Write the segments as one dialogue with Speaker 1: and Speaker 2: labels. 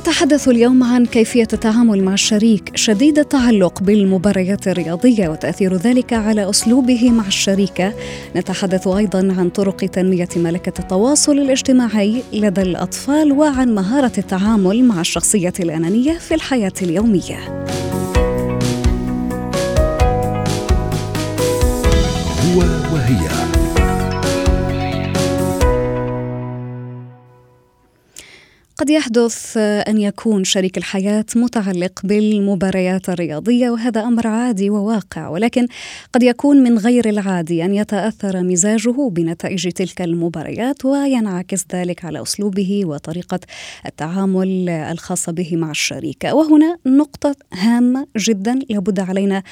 Speaker 1: نتحدث اليوم عن كيفية التعامل مع الشريك. شديد التعلق بالمباريات الرياضية وتأثير ذلك على أسلوبه مع الشريكة. نتحدث أيضا عن طرق تنمية ملكة التواصل الاجتماعي لدى الأطفال وعن مهارة التعامل مع الشخصية الأنانية في الحياة اليومية.
Speaker 2: هو وهي.
Speaker 1: قد يحدث أن يكون شريك الحياة متعلق بالمباريات الرياضية وهذا أمر عادي وواقع ولكن قد يكون من غير العادي أن يتأثر مزاجه بنتائج تلك المباريات وينعكس ذلك على أسلوبه وطريقة التعامل الخاصة به مع الشريك. وهنا نقطة هامة جدا لابد علينا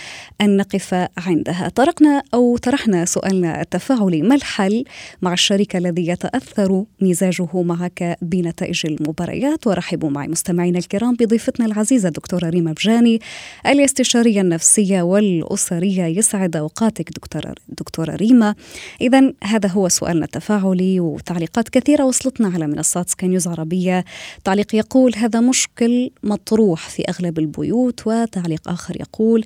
Speaker 1: أن نقف عندها. طرقنا أو طرحنا سؤالنا التفاعلي ما الحل مع الشريك الذي يتأثر مزاجه معك بنتائج المباريات؟ المباريات ورحبوا معي مستمعينا الكرام بضيفتنا العزيزة دكتورة ريما بجاني الاستشارية النفسية والأسرية يسعد أوقاتك دكتورة, دكتورة ريما. إذا هذا هو سؤالنا التفاعلي وتعليقات كثيرة وصلتنا على منصات سكاي نيوز عربية. تعليق يقول هذا مشكل مطروح في أغلب البيوت. وتعليق آخر يقول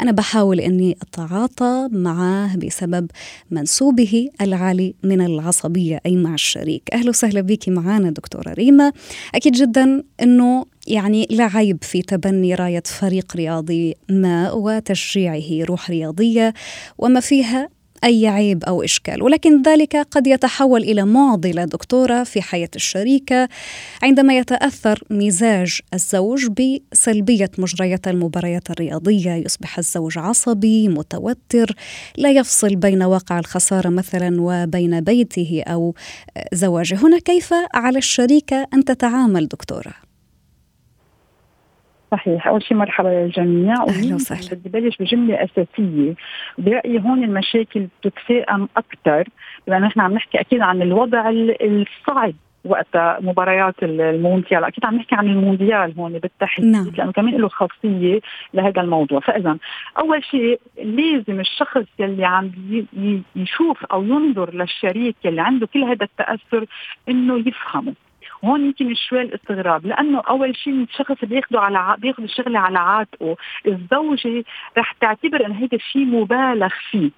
Speaker 1: أنا بحاول أني أتعاطى معه بسبب منسوبه العالي من العصبية أي مع الشريك. أهلا وسهلا بك معنا دكتورة ريما. أكيد جدا أنه يعني لا عيب في تبني راية فريق رياضي ما وتشجيعه روح رياضية وما فيها أي عيب أو إشكال. ولكن ذلك قد يتحول إلى معضلة دكتورة في حياة الشريكة عندما يتأثر مزاج الزوج بسلبية مجريات المباريات الرياضية. يصبح الزوج عصبي متوتر لا يفصل بين واقع الخسارة مثلا وبين بيته أو زواجه. هنا كيف على الشريكة أن تتعامل دكتورة؟
Speaker 3: صحيح. أول شيء مرحبا للجميع
Speaker 1: أهلا وسهلا.
Speaker 3: بدي بلش بجملة أساسية. برأيي هون المشاكل بتتفاقم أكثر لأنه نحن عم نحكي أكيد عن الوضع الصعب وقت مباريات المونديال. أكيد عم نحكي عن المونديال هون بالتحديد نعم. لأنه كمان له خاصية لهذا الموضوع. فإذا أول شيء لازم الشخص يلي عم يشوف أو ينظر للشريك يلي عنده كل هذا التأثر إنه يفهمه. هون يمكن شوي الاستغراب لأنه أول شيء الشخص بياخده على بياخذ الشغله على عاتقه الزوجة رح تعتبر إنه هيدا الشيء مبالغ فيه.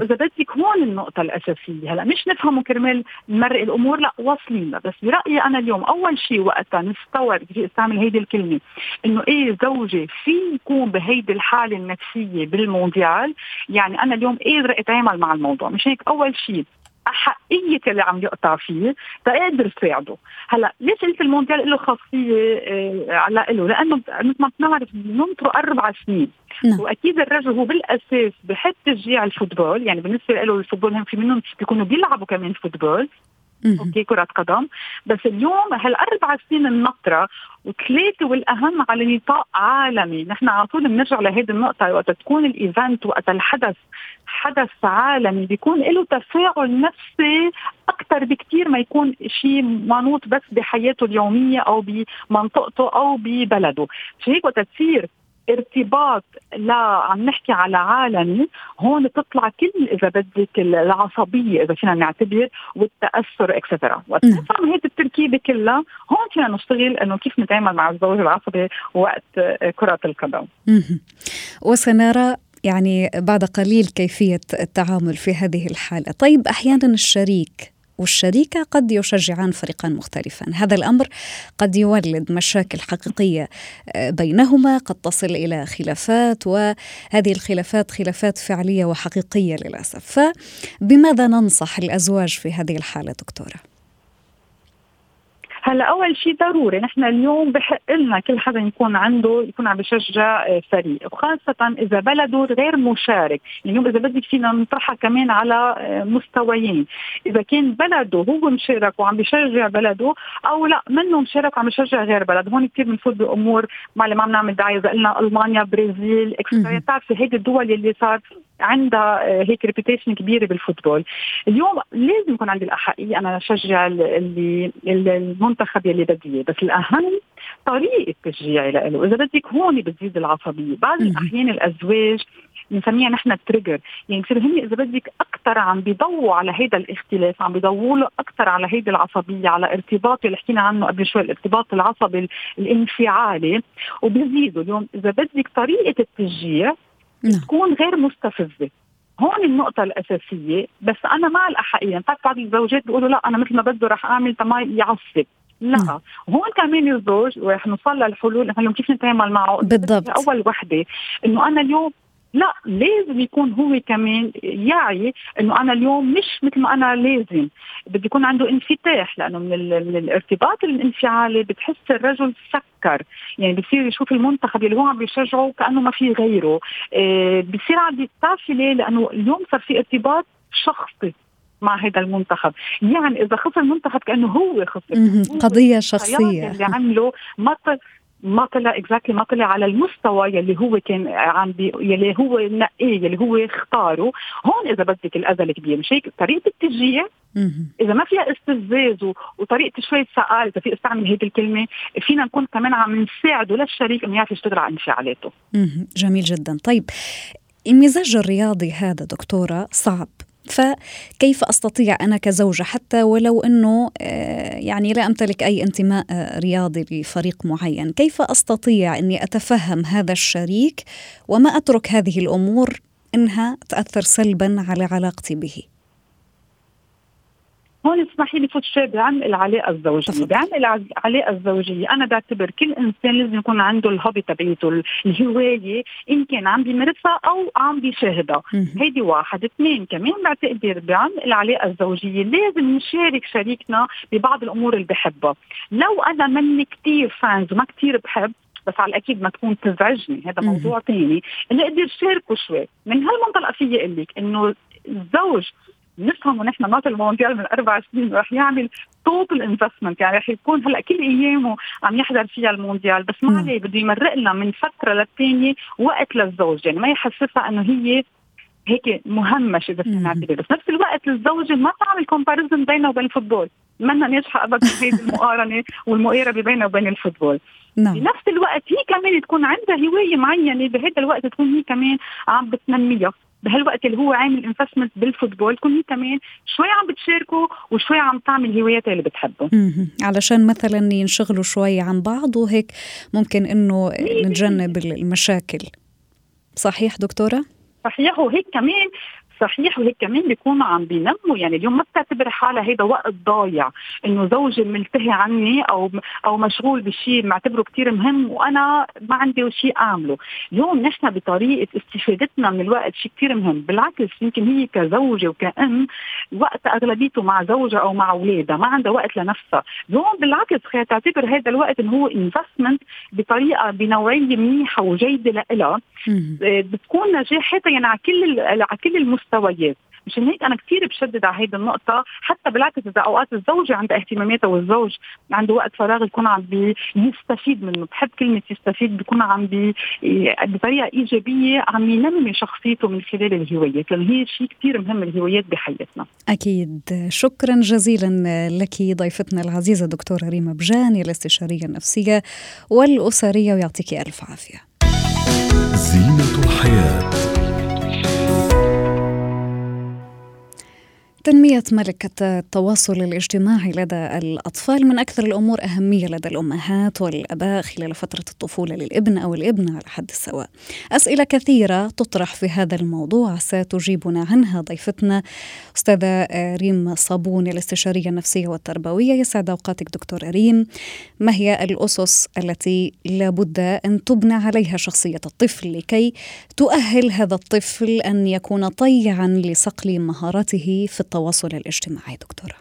Speaker 3: وإذا بدك هون النقطة الأساسية هلأ مش نفهمه كرمال نمرق الأمور لأ واصلين بس برأيي أنا اليوم أول شيء وقتها نستوعب بدي استعمل هيدي الكلمة إنه إيه زوجي في يكون بهيدي الحالة النفسية بالمونديال؟ يعني أنا اليوم قادرة أتعامل مع الموضوع. مش هيك؟ أول شيء الحق فيه اللي عم يقطع فيه تقدر تساعده هلا ليش قلت المونديال له خاصية آه، على له لأنه مثل ما بنعرف بننطروا أربع سنين. نعم. وأكيد الرجل هو بالأساس بحب تشجيع ال football يعني بالنسبة له ال football هم في منهم بيكونوا بيلعبوا كمان football. Okay كرة قدم. بس اليوم هالأربع سنين النطرة وثلاثة والأهم على نطاق عالمي، نحن على طول بنرجع لهيدي النقطة. وقت تكون ال event وقت الحدث حدث عالمي بيكون له تفاعل نفسي أكثر بكثير ما يكون شيء منوط بس بحياته اليومية أو بمنطقته أو ببلده، هيك وقت تصير ارتباط لا عم نحكي على عالمي هون تطلع كل إذا بدك العصبية إذا فينا نعتبر والتأثر اكسترا وقت نفهم هيدي التركيبه كلها هون فينا نشتغل إنه كيف نتعامل مع الزوج العصبي وقت كرة القدم.
Speaker 1: وسنرى يعني بعد قليل كيفية التعامل في هذه الحالة. طيب أحيانا الشريك والشريكة قد يشجعان فريقا مختلفا هذا الأمر قد يولد مشاكل حقيقية آه، بينهما قد تصل إلى خلافات وهذه الخلافات خلافات فعلية وحقيقية للأسف فبماذا ننصح الأزواج في هذه الحالة دكتورة؟
Speaker 3: هلا أول شيء ضروري نحن اليوم بحق لنا كل حدا يكون عنده يكون عم بشجع آه، فريق وخاصة إذا بلده غير مشارك. اليوم إذا بدك فينا نطرحها كمان على آه، مستويين. إذا كان بلده هو مشارك وعم بشجع بلده أو لا منه مشارك وعم بشجع غير بلد. هون كثير بنفوت بأمور ما ما بنعمل داعي إذا قلنا ألمانيا برازيل etcetera بتعرفي هيدي الدول اللي صار عندها آه، هيك reputation كبيرة بال football. اليوم لازم يكون عندي الأحقية أنا أشجع اللي المنتخب يلي بدي بس الأهم طريقة تشجيعي له إذا بدك هون بتزيد العصبية. بعض الأحيان الأزواج بنسميها نحن تريجر يعني بصير هن إذا بدك أكثر عم بيضووا على هيدا الاختلاف عم بيضووا له أكثر على هيدي العصبية على ارتباط اللي حكينا عنه قبل شوي الارتباط العصبي الانفعالي. وبيزيدوا اليوم إذا بدك طريقة التشجيع. تكون غير مستفزة. هون النقطة الأساسية بس أنا مع الأحقية بتعرف بعض الزوجات بيقولوا لأ أنا مثل ما بده رح أعمل تما يعصب. لأ. نعم. هون كمان الزوج ورح نوصل للحلول اليوم كيف نتعامل معه؟
Speaker 1: بالضبط.
Speaker 3: أول وحدة. إنه أنا اليوم لا لازم يكون هو كمان يعي إنه أنا اليوم مش مثل ما أنا لازم. بدي يكون عنده انفتاح لأنه من, من الارتباط الانفعالي بتحس الرجل سكر. يعني بصير يشوف المنتخب اللي هو عم بيشجعه كأنه ما في غيره. إيه بصير عم بتعرفي ليه؟ لأنه اليوم صار في ارتباط شخصي مع هذا المنتخب. يعني إذا خسر المنتخب كأنه هو خسر.
Speaker 1: قضية شخصية.
Speaker 3: اللي عمله ما ما طلع اكزاكتلي ما طلع على المستوى يلي هو كان عم بي يلي هو نقيه يلي هو اختاره. هون إذا بدك الاذى الكبير مش هيك؟ طريقة التشجيع. إذا ما فيها استفزاز وطريقة شوية سقال إذا في استعمل هيدي الكلمة فينا نكون كمان عم نساعده للشريك إنه يعرف يشتغل على انفعالاته
Speaker 1: جميل جدا. طيب المزاج الرياضي هذا دكتورة صعب. فكيف أستطيع أنا كزوجة حتى ولو إنه آه، يعني لا أمتلك أي انتماء آه، رياضي لفريق معين، كيف أستطيع إني أتفهم هذا الشريك وما أترك هذه الأمور إنها تأثر سلبا على علاقتي به؟
Speaker 3: هون اسمحي لي فوت شوي بعمق العلاقة الزوجية، بعمق العلاقة الزوجية. أنا بعتبر كل إنسان لازم يكون عنده ال hobby تبعيته الهواية إن كان عم بيمارسها أو عم بيشاهدها، هيدي واحد، اثنين كمان بعتقد بعمق العلاقة الزوجية. لازم نشارك شريكنا ببعض الأمور اللي بحبها، لو أنا مني كثير fans وما كثير بحب بس على الأكيد ما تكون تزعجني. هذا موضوع ثاني نقدر شاركه شوي. من هالمنطلقه في أقول لك إنه الزوج نفهم ونحن ناطر المونديال من أربع سنين رح يعمل total investment يعني رح يكون هلأ كل أيامه عم يحضر فيها المونديال. بس ما عليه بده يمرق لنا من فترة للثانيه وقت للزوج. يعني ما يحسسها إنه هي هيك مهمش اذا فينا نعتبر بس نفس الوقت الزوجه ما تعمل comparison بينها وبين ال football. منا ناجحه أبدا هيدي المقارنة والمقاربه بينها وبين ال football. نعم. بنفس الوقت هي كمان تكون عندها هواية معينة بهذا الوقت تكون هي كمان عم بتنميها. بهالوقت اللي هو عامل investment بال football تكون هي كمان شوي عم بتشاركه وشوي عم تعمل هواياتها اللي بتحبه.
Speaker 1: علشان مثلا ينشغلوا شوي عن بعض وهيك ممكن إنه نتجنب المشاكل. صحيح دكتورة؟
Speaker 3: صحيح وهيك كمان صحيح وهيك كمان بيكونوا عم بينموا. يعني اليوم ما بتعتبر حالها هيدا وقت ضايع إنه زوجي ملتهي عني أو أو مشغول بشيء معتبره كثير مهم وأنا ما عندي شيء أعمله. اليوم نحن بطريقة استفادتنا من الوقت شيء كثير مهم. بالعكس يمكن هي كزوجة وكأم وقت أغلبيته مع زوجها أو مع أولادها ما عندها وقت لنفسها. اليوم بالعكس تعتبر هذا الوقت إنه هو انفستمنت بطريقة بنوعية منيحة وجيدة لها بتكون نجاحاتها يعني على كل على كل المستوى المستويات مشان هيك أنا كثير بشدد على هيدي النقطة حتى بالعكس إذا أوقات الزوجة عندها اهتماماتها والزوج عنده وقت فراغ يكون عم بيستفيد منه. بحب كلمة يستفيد بيكون عم بي بطريقة إيجابية عم ينمي شخصيته من خلال الهوايات لأنه هي شيء كثير مهم الهوايات بحياتنا.
Speaker 1: أكيد. شكرا جزيلا لك ضيفتنا العزيزة دكتورة ريما بجاني الاستشارية النفسية والأسرية ويعطيك ألف عافية. زينة الحياة. تنمية ملكة التواصل الاجتماعي لدى الأطفال من أكثر الأمور أهمية لدى الأمهات والأباء خلال فترة الطفولة للابن أو الابنة على حد السواء. أسئلة كثيرة تطرح في هذا الموضوع ستجيبنا عنها ضيفتنا أستاذة ريم صابون الاستشارية النفسية والتربوية يسعد أوقاتك دكتورة ريم. ما هي الأسس التي لابد أن تبنى عليها شخصية الطفل لكي تؤهل هذا الطفل أن يكون طيعا لصقل مهاراته في التواصل الاجتماعي دكتورة.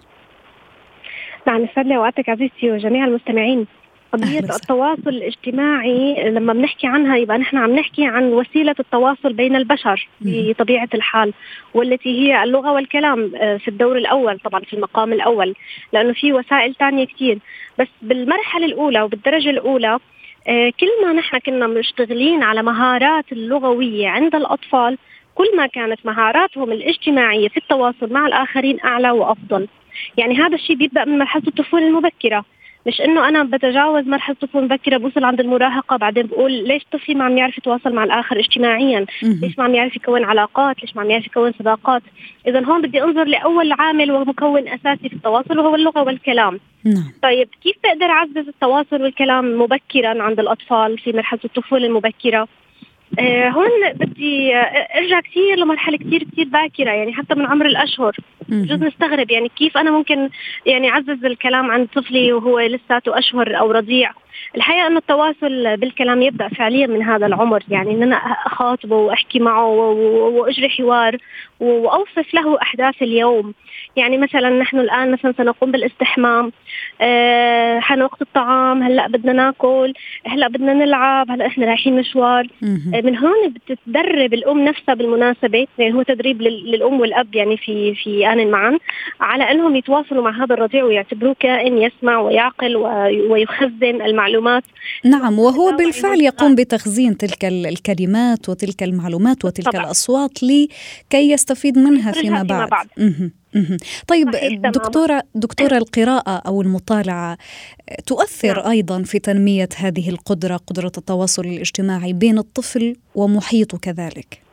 Speaker 4: يسعد لي اوقاتك عزيزتي وجميع المستمعين. قضية التواصل الاجتماعي لما بنحكي عنها يبقى نحن عم نحكي عن وسيلة التواصل بين البشر بطبيعة الحال والتي هي اللغة والكلام آه، في الدور الأول طبعا في المقام الأول لأنه في وسائل تانية كتير. بس بالمرحلة الأولى وبالدرجة الأولى آه، كل ما نحن كنا مشتغلين على مهارات اللغوية عند الأطفال كل ما كانت مهاراتهم الاجتماعية في التواصل مع الآخرين أعلى وأفضل. يعني هذا الشيء بيبدأ من مرحلة الطفولة المبكرة. مش إنه أنا بتجاوز مرحلة الطفولة المبكرة بوصل عند المراهقة بعدين بقول ليش طفلي ما عم يعرف يتواصل مع الآخر اجتماعيا؟ ليش ما عم يعرف يكون علاقات؟ ليش ما عم يعرف يكون صداقات؟ اذا هون بدي أنظر لأول عامل ومكون أساسي في التواصل وهو اللغة والكلام.
Speaker 1: نعم.
Speaker 4: طيب كيف بقدر أعزز التواصل والكلام مبكرا عند الأطفال في مرحلة الطفولة المبكرة؟ هون بدي آه ارجع كثير لمرحلة كثير كثير باكرة يعني حتى من عمر الأشهر. بجوز نستغرب يعني كيف أنا ممكن يعني أعزز الكلام عن طفلي وهو لساته أشهر أو رضيع؟ الحقيقة إنه التواصل بالكلام يبدأ فعليا من هذا العمر يعني إن أنا أخاطبه وأحكي معه وأجري حوار وأوصف له أحداث اليوم. يعني مثلا نحن الآن مثلا سنقوم بالاستحمام آه حان وقت الطعام هلا بدنا ناكل هلا بدنا نلعب هلا إحنا رايحين مشوار. آه من هون بتتدرب الأم نفسها بالمناسبة يعني هو تدريب للأم والأب يعني في في آن معا على إنهم يتواصلوا مع هذا الرضيع ويعتبروه كائن يسمع ويعقل ويخزن المعلومات
Speaker 1: نعم وهو بالفعل يقوم بتخزين تلك الكلمات وتلك المعلومات وتلك طبعا. الأصوات لكي يستفيد منها فيما بعد, بعد. طيب دكتورة دكتورة القراءة أو المطالعة تؤثر نعم. أيضا في تنمية هذه القدرة قدرة التواصل الاجتماعي بين الطفل ومحيطه كذلك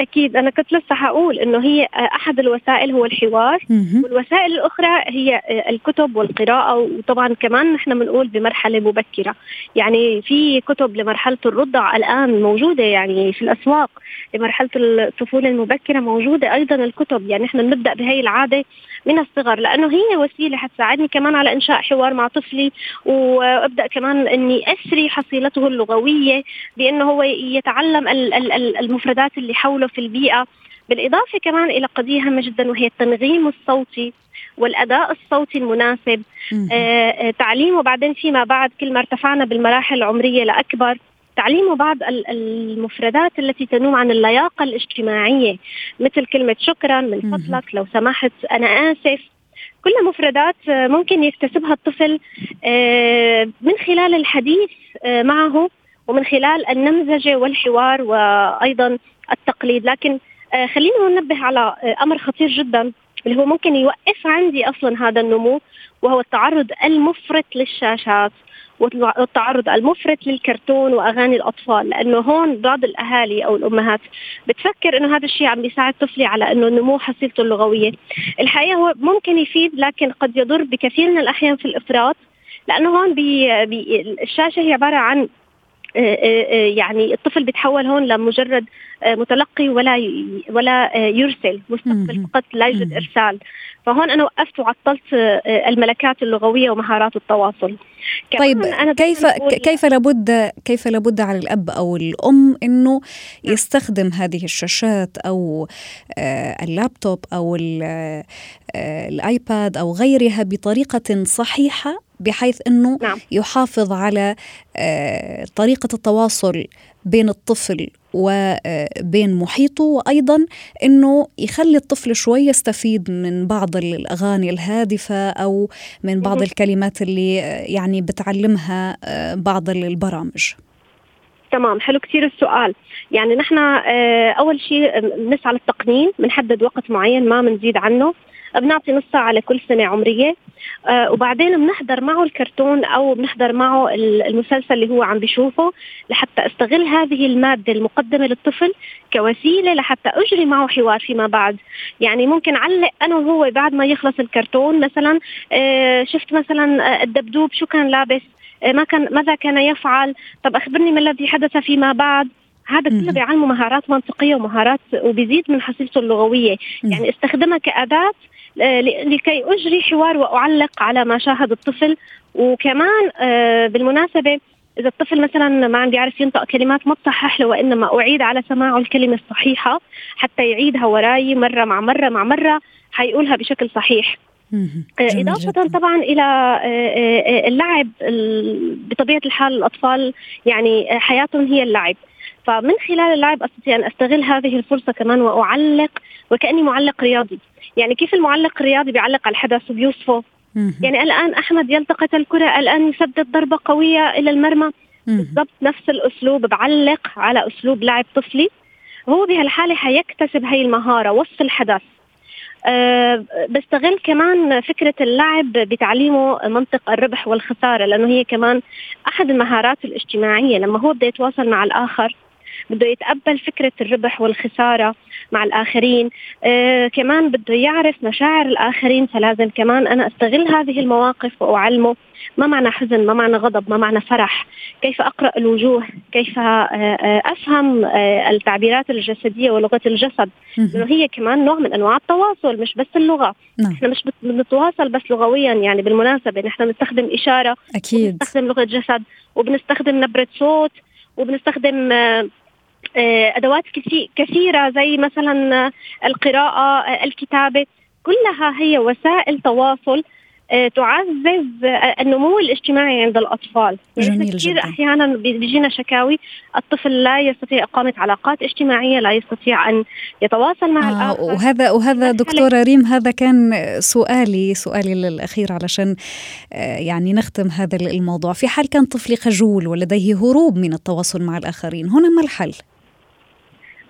Speaker 4: أكيد. أنا كنت لسه حقول إنه هي أحد الوسائل هو الحوار. والوسائل الأخرى هي الكتب والقراءة وطبعا كمان نحن بنقول بمرحلة مبكرة. يعني في كتب لمرحلة الرضع الآن موجودة يعني في الأسواق لمرحلة الطفولة المبكرة موجودة أيضا الكتب. يعني نحن بنبدأ بهي العادة من الصغر لأنه هي وسيلة حتساعدني كمان على إنشاء حوار مع طفلي وأبدأ كمان إني أسري حصيلته اللغوية بأنه هو يتعلم المفردات اللي حوله في البيئة. بالإضافة كمان إلى قضية هامة جدا وهي التنغيم الصوتي والأداء الصوتي المناسب. آه, آه، تعليمه بعدين فيما بعد كل ما ارتفعنا بالمراحل العمرية لأكبر. تعليمه بعض المفردات التي تنوم عن اللياقة الاجتماعية مثل كلمة شكرا من فضلك لو سمحت أنا آسف. كلها مفردات ممكن يكتسبها الطفل آه، من خلال الحديث آه، معه ومن خلال النمذجة والحوار وأيضا التقليد. لكن آه، خلينا ننبه على أمر خطير جدا اللي هو ممكن يوقف عندي أصلا هذا النمو وهو التعرض المفرط للشاشات. والتعرض المفرط للكرتون وأغاني الأطفال لأنه هون بعض الأهالي أو الأمهات بتفكر إنه هذا الشيء عم بيساعد طفلي على إنه نمو حصيلته اللغوية. الحقيقة هو ممكن يفيد لكن قد يضر بكثير من الأحيان في الإفراط لأنه هون بي بي الشاشة هي عبارة عن يعني الطفل بيتحول هون لمجرد متلقي ولا ولا يرسل مستقبل فقط لا يوجد إرسال. فهون أنا وقفت وعطلت الملكات اللغوية ومهارات التواصل.
Speaker 1: طيب أنا كيف كيف لابد كيف لابد على الأب أو الأم إنه نعم. يستخدم هذه الشاشات أو اللابتوب أو الآيباد أو غيرها بطريقة صحيحة؟ بحيث إنه نعم. يحافظ على آه، طريقة التواصل بين الطفل وبين آه، محيطه وأيضا إنه يخلي الطفل شوي يستفيد من بعض الأغاني الهادفة أو من بعض الكلمات اللي آه، يعني بتعلمها بعض البرامج
Speaker 4: تمام حلو كثير السؤال. يعني نحن أول شيء بنسعى للتقنين بنحدد وقت معين ما بنزيد عنه بنعطي نص ساعة لكل سنة عمرية آه وبعدين بنحضر معه الكرتون أو بنحضر معه المسلسل اللي هو عم بيشوفه لحتى أستغل هذه المادة المقدمة للطفل كوسيلة لحتى أجري معه حوار فيما بعد. يعني ممكن علق أنا وهو بعد ما يخلص الكرتون مثلا آه شفت مثلا آه، الدبدوب شو كان لابس آه، ما كان ماذا كان يفعل؟ طب أخبرني ما الذي حدث فيما بعد؟ هذا كله بيعلمه مهارات منطقية ومهارات وبيزيد من حصيلته اللغوية. يعني استخدمها كاداه آه، لكي أجري حوار وأعلق على ما شاهد الطفل. وكمان آه، بالمناسبة إذا الطفل مثلا ما عم بيعرف ينطق كلمات ما تصحح له وإنما أعيد على سماعه الكلمة الصحيحة حتى يعيدها وراي مرة مع مرة مع مرة حيقولها بشكل صحيح. إضافة جدا. طبعا إلى اللعب بطبيعة الحال الأطفال يعني حياتهم هي اللعب. فمن خلال اللعب أستطيع أن أستغل هذه الفرصة كمان وأعلق وكأني معلق رياضي. يعني كيف المعلق الرياضي بيعلق على الحدث؟ وبيوصفه يعني الآن أحمد يلتقط الكرة الآن يسدد ضربة قوية إلى المرمى. بالضبط نفس الأسلوب بعلق على أسلوب لعب طفلي. هو بهالحالة حيكتسب هاي المهارة وصف الحدث. بستغل كمان فكرة اللعب بتعليمه منطق الربح والخسارة لأنه هي كمان أحد المهارات الاجتماعية. لما هو بده يتواصل مع الآخر بده يتقبل فكرة الربح والخسارة مع الآخرين. آه كمان بده يعرف مشاعر الآخرين فلازم كمان أنا أستغل هذه المواقف وأعلمه. ما معنى حزن ما معنى غضب ما معنى فرح. كيف أقرأ الوجوه؟ كيف آه، آه، أفهم آه، التعبيرات الجسدية ولغة الجسد؟ لأنه هي كمان نوع من أنواع التواصل مش بس اللغة. نعم. إحنا مش بنتواصل بس لغويا يعني بالمناسبة. نحن بنستخدم إشارة
Speaker 1: أكيد.
Speaker 4: بنستخدم لغة جسد وبنستخدم نبرة صوت وبنستخدم أدوات كثيرة زي مثلا القراءة آه، الكتابة كلها هي وسائل تواصل آه، تعزز النمو الاجتماعي عند الأطفال.
Speaker 1: يعني جميل
Speaker 4: كثير جدا. أحيانا بيجينا شكاوي الطفل لا يستطيع إقامة علاقات اجتماعية لا يستطيع أن يتواصل مع آه
Speaker 1: الآخر. وهذا وهذا دكتورة ريم هذا كان سؤالي سؤالي الاخير علشان يعني نختم هذا الموضوع. في حال كان طفلي خجول ولديه هروب من التواصل مع الآخرين هنا ما الحل؟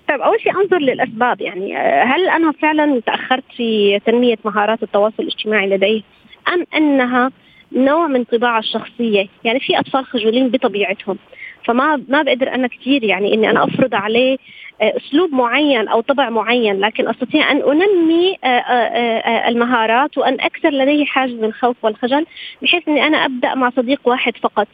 Speaker 4: طيب أول شيء أنظر للأسباب يعني آه، هل أنا فعلا تأخرت في تنمية مهارات التواصل الاجتماعي لديه أم أنها نوع من طباع الشخصية؟ يعني في أطفال خجولين بطبيعتهم فما ما بقدر أنا كثير يعني إني أنا أفرض عليه آه، أسلوب معين أو طبع معين لكن أستطيع أن أنمي آه، المهارات وأن اكسر لديه حاجز الخوف والخجل بحيث إني أنا أبدأ مع صديق واحد فقط.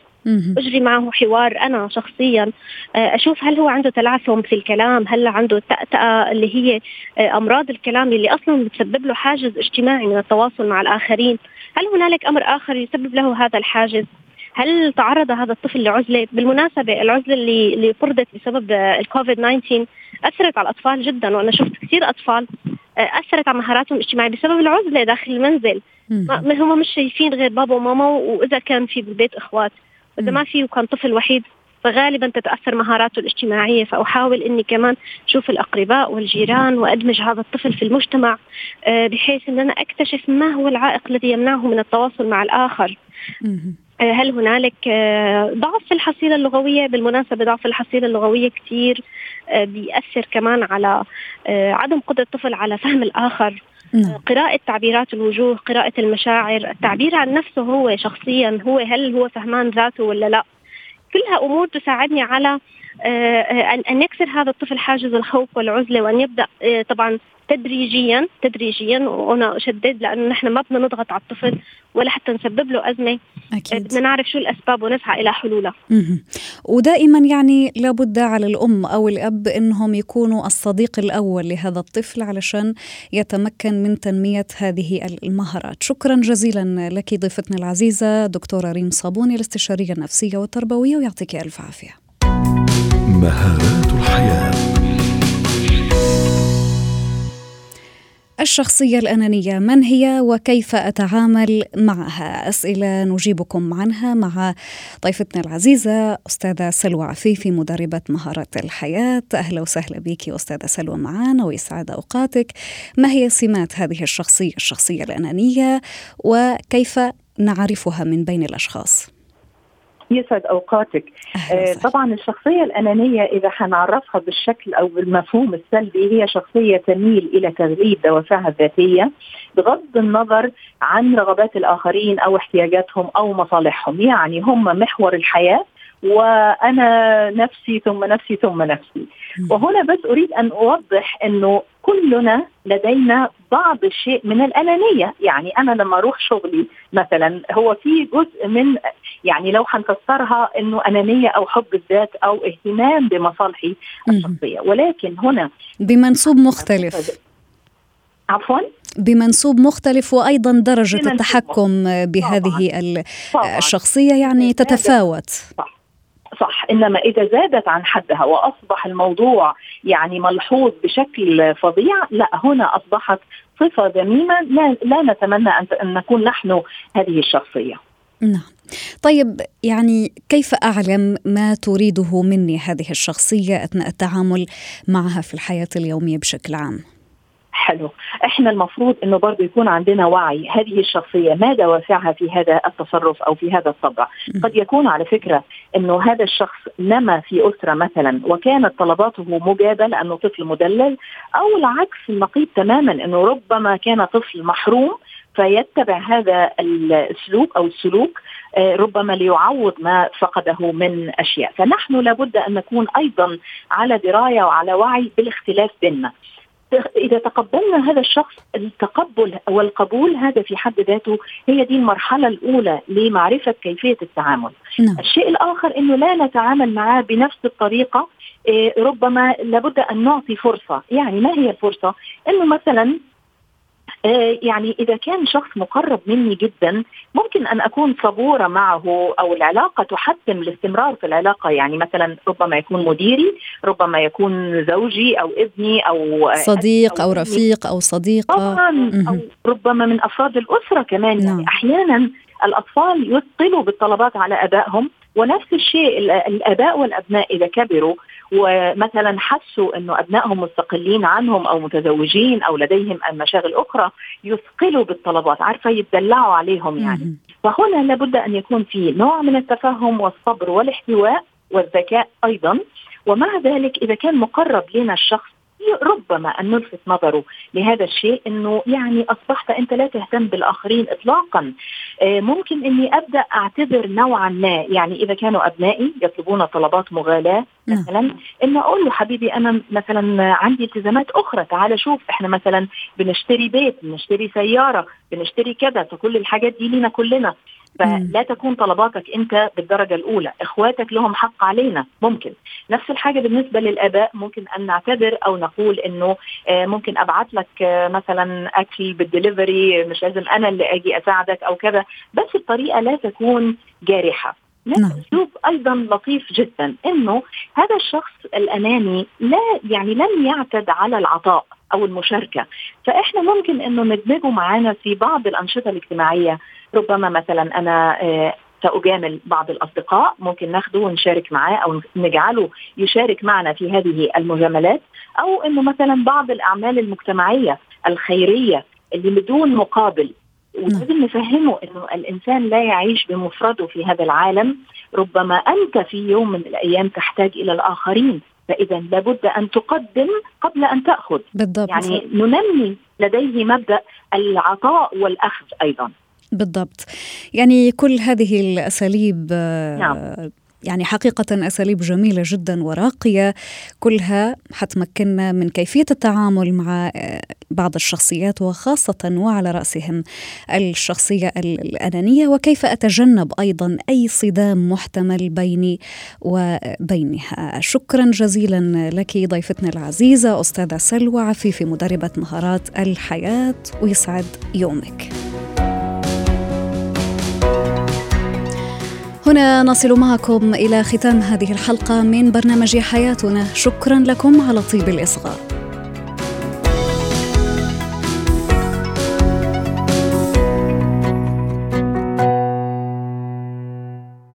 Speaker 4: أجري معه حوار أنا شخصيا. آه، أشوف هل هو عنده تلعثم في الكلام هل عنده التأتأة اللي هي آه، أمراض الكلام اللي أصلا بتسبب له حاجز اجتماعي من التواصل مع الآخرين. هل هنالك أمر آخر يسبب له هذا الحاجز؟ هل تعرض هذا الطفل لعزلة؟ بالمناسبة العزلة اللي اللي فرضت بسبب الكوفيد 19 أثرت على الأطفال جدا وأنا شفت كثير أطفال آه، أثرت على مهاراتهم الاجتماعية بسبب العزلة داخل المنزل. ما هم مش شايفين غير بابا وماما وإذا كان في بالبيت إخوات. اذا ما في وكان طفل وحيد فغالبا تتأثر مهاراته الاجتماعية. فأحاول إني كمان أشوف الأقرباء والجيران وأدمج هذا الطفل في المجتمع آه، بحيث إن أنا أكتشف ما هو العائق الذي يمنعه من التواصل مع الآخر. آه، هل هنالك آه، ضعف في الحصيلة اللغوية؟ بالمناسبة ضعف الحصيلة اللغوية كثير بيأثر كمان على عدم قدرة الطفل على فهم الآخر. نعم. قراءة تعبيرات الوجوه قراءة المشاعر التعبير عن نفسه هو شخصيا هو هل هو فهمان ذاته ولا لا كلها أمور تساعدني على آه، أن يكسر هذا الطفل حاجز الخوف والعزلة وأن يبدأ آه، طبعا تدريجيا تدريجيا وأنا أشدد لأنه نحن ما بدنا نضغط على الطفل ولا حتى نسبب له أزمة. أكيد. بدنا نعرف شو الأسباب ونسعى إلى حلولها.
Speaker 1: ودائما يعني لابد على الأم أو الأب إنهم يكونوا الصديق الأول لهذا الطفل علشان يتمكن من تنمية هذه المهارات. شكرا جزيلا لك ضيفتنا العزيزة دكتورة ريم صابوني الاستشارية النفسية والتربوية ويعطيك ألف عافية. مهارات الحياة. الشخصية الأنانية من هي وكيف أتعامل معها؟ أسئلة نجيبكم عنها مع ضيفتنا العزيزة أستاذة سلوى عفيفي مدربة مهارات الحياة. أهلا وسهلا بك أستاذة سلوى معنا ويسعد أوقاتك. ما هي سمات هذه الشخصية الشخصية الأنانية وكيف نعرفها من بين الأشخاص؟
Speaker 3: يسعد أوقاتك. آه طبعا الشخصية الأنانية إذا حنعرفها بالشكل أو بالمفهوم السلبي هي شخصية تميل إلى تغليب دوافعها الذاتية بغض النظر عن رغبات الآخرين أو احتياجاتهم أو مصالحهم. يعني هم محور الحياة وأنا نفسي ثم نفسي ثم نفسي. وهنا بس أريد أن أوضح إنه كلنا لدينا بعض الشيء من الأنانية. يعني أنا لما أروح شغلي مثلا هو في جزء من يعني لو حنفسرها إنه أنانية أو حب الذات أو اهتمام بمصالحي الشخصية. ولكن هنا
Speaker 1: بمنسوب مختلف.
Speaker 3: عفوا؟
Speaker 1: بمنسوب مختلف وأيضا درجة التحكم بهذه الشخصية يعني تتفاوت.
Speaker 3: صح. صح. إنما إذا زادت عن حدها وأصبح الموضوع يعني ملحوظ بشكل فظيع لا هنا أصبحت
Speaker 5: صفة ذميمة لا, لا نتمنى أن نكون نحن هذه الشخصية.
Speaker 1: نعم. طيب يعني كيف أعلم ما تريده مني هذه الشخصية أثناء التعامل معها في الحياة اليومية بشكل عام؟
Speaker 5: حلو. إحنا المفروض إنه برضه يكون عندنا وعي. هذه الشخصية ما دوافعها في هذا التصرف أو في هذا الطبع؟ قد يكون على فكرة إنه هذا الشخص نما في أسرة مثلا وكانت طلباته مجابه لأنه طفل مدلل أو العكس النقيض تماما إنه ربما كان طفل محروم فيتبع هذا السلوك أو السلوك آه، ربما ليعوض ما فقده من أشياء، فنحن لابد أن نكون أيضا على دراية وعلى وعي بالاختلاف بيننا. إذا تقبلنا هذا الشخص التقبل والقبول هذا في حد ذاته هي دي المرحلة الأولى لمعرفة كيفية التعامل. نعم. الشيء الآخر إنه لا نتعامل معاه بنفس الطريقة إيه ربما لابد أن نعطي فرصة، يعني ما هي الفرصة؟ إنه مثلا يعني إذا كان شخص مقرب مني جدا ممكن أن أكون صبورة معه أو العلاقة تحتم الاستمرار في العلاقة. يعني مثلا ربما يكون مديري ربما يكون زوجي أو ابني أو
Speaker 1: صديق أو, أو رفيق أو صديقة.
Speaker 5: طبعا أو ربما من أفراد الأسرة كمان. يعني نعم. أحيانا الأطفال يثقلوا بالطلبات على أبائهم ونفس الشيء الأباء والأبناء إذا كبروا. ومثلا حسوا إنه أبنائهم مستقلين عنهم أو متزوجين أو لديهم مشاغل أخرى يثقلوا بالطلبات عارفة يتدلعوا عليهم يعني. فهنا لابد أن يكون في نوع من التفهم والصبر والإحتواء والذكاء أيضا. ومع ذلك إذا كان مقرب لنا الشخص ربما أن نلفت نظره لهذا الشيء إنه يعني أصبحت أنت لا تهتم بالآخرين اطلاقا آه، ممكن إني أبدأ اعتذر نوعا ما يعني إذا كانوا أبنائي يطلبون طلبات مغالاة نعم. مثلا إن أقول له حبيبي أنا مثلا عندي التزامات أخرى تعال شوف إحنا مثلا بنشتري بيت بنشتري سيارة بنشتري كذا فكل الحاجات دي لينا كلنا فلا تكون طلباتك انت بالدرجة الأولى. إخواتك لهم حق علينا. ممكن. نفس الحاجة بالنسبة للآباء. ممكن أن نعتذر أو نقول إنه آه، ممكن ابعث لك آه، مثلا أكل بالدليفري مش لازم أنا اللي أجي أساعدك أو كذا. بس الطريقة لا تكون جارحة. نعم. أسلوب أيضا لطيف جدا. إنه هذا الشخص الاناني لا يعني لم يعتد على العطاء. أو المشاركة. فإحنا ممكن إنه ندمجه معنا في بعض الأنشطة الاجتماعية. ربما مثلا أنا آه، سأجامل بعض الأصدقاء ممكن ناخده ونشارك معاه أو نجعله يشارك معنا في هذه المجاملات. أو أنه مثلا بعض الأعمال المجتمعية الخيرية اللي بدون مقابل. ولازم نفهمه إنه الإنسان لا يعيش بمفرده في هذا العالم. ربما أنت في يوم من الأيام تحتاج إلى الآخرين. فإذا لابد أن تقدم قبل أن تأخذ
Speaker 1: بالضبط.
Speaker 5: يعني ننمي لديه مبدأ العطاء والأخذ أيضا
Speaker 1: بالضبط يعني كل هذه الأساليب نعم. يعني حقيقة أساليب جميلة جدا وراقية كلها حتمكننا من كيفية التعامل مع آه، بعض الشخصيات وخاصة وعلى رأسهم الشخصية الأنانية وكيف أتجنب أيضا أي صدام محتمل بيني وبينها. شكرا جزيلا لك ضيفتنا العزيزة أستاذة سلوى عفيفي مدربة مهارات الحياة ويسعد يومك. هنا نصل معكم إلى ختام هذه الحلقة من برنامج حياتنا. شكرا لكم على طيب الإصغاء.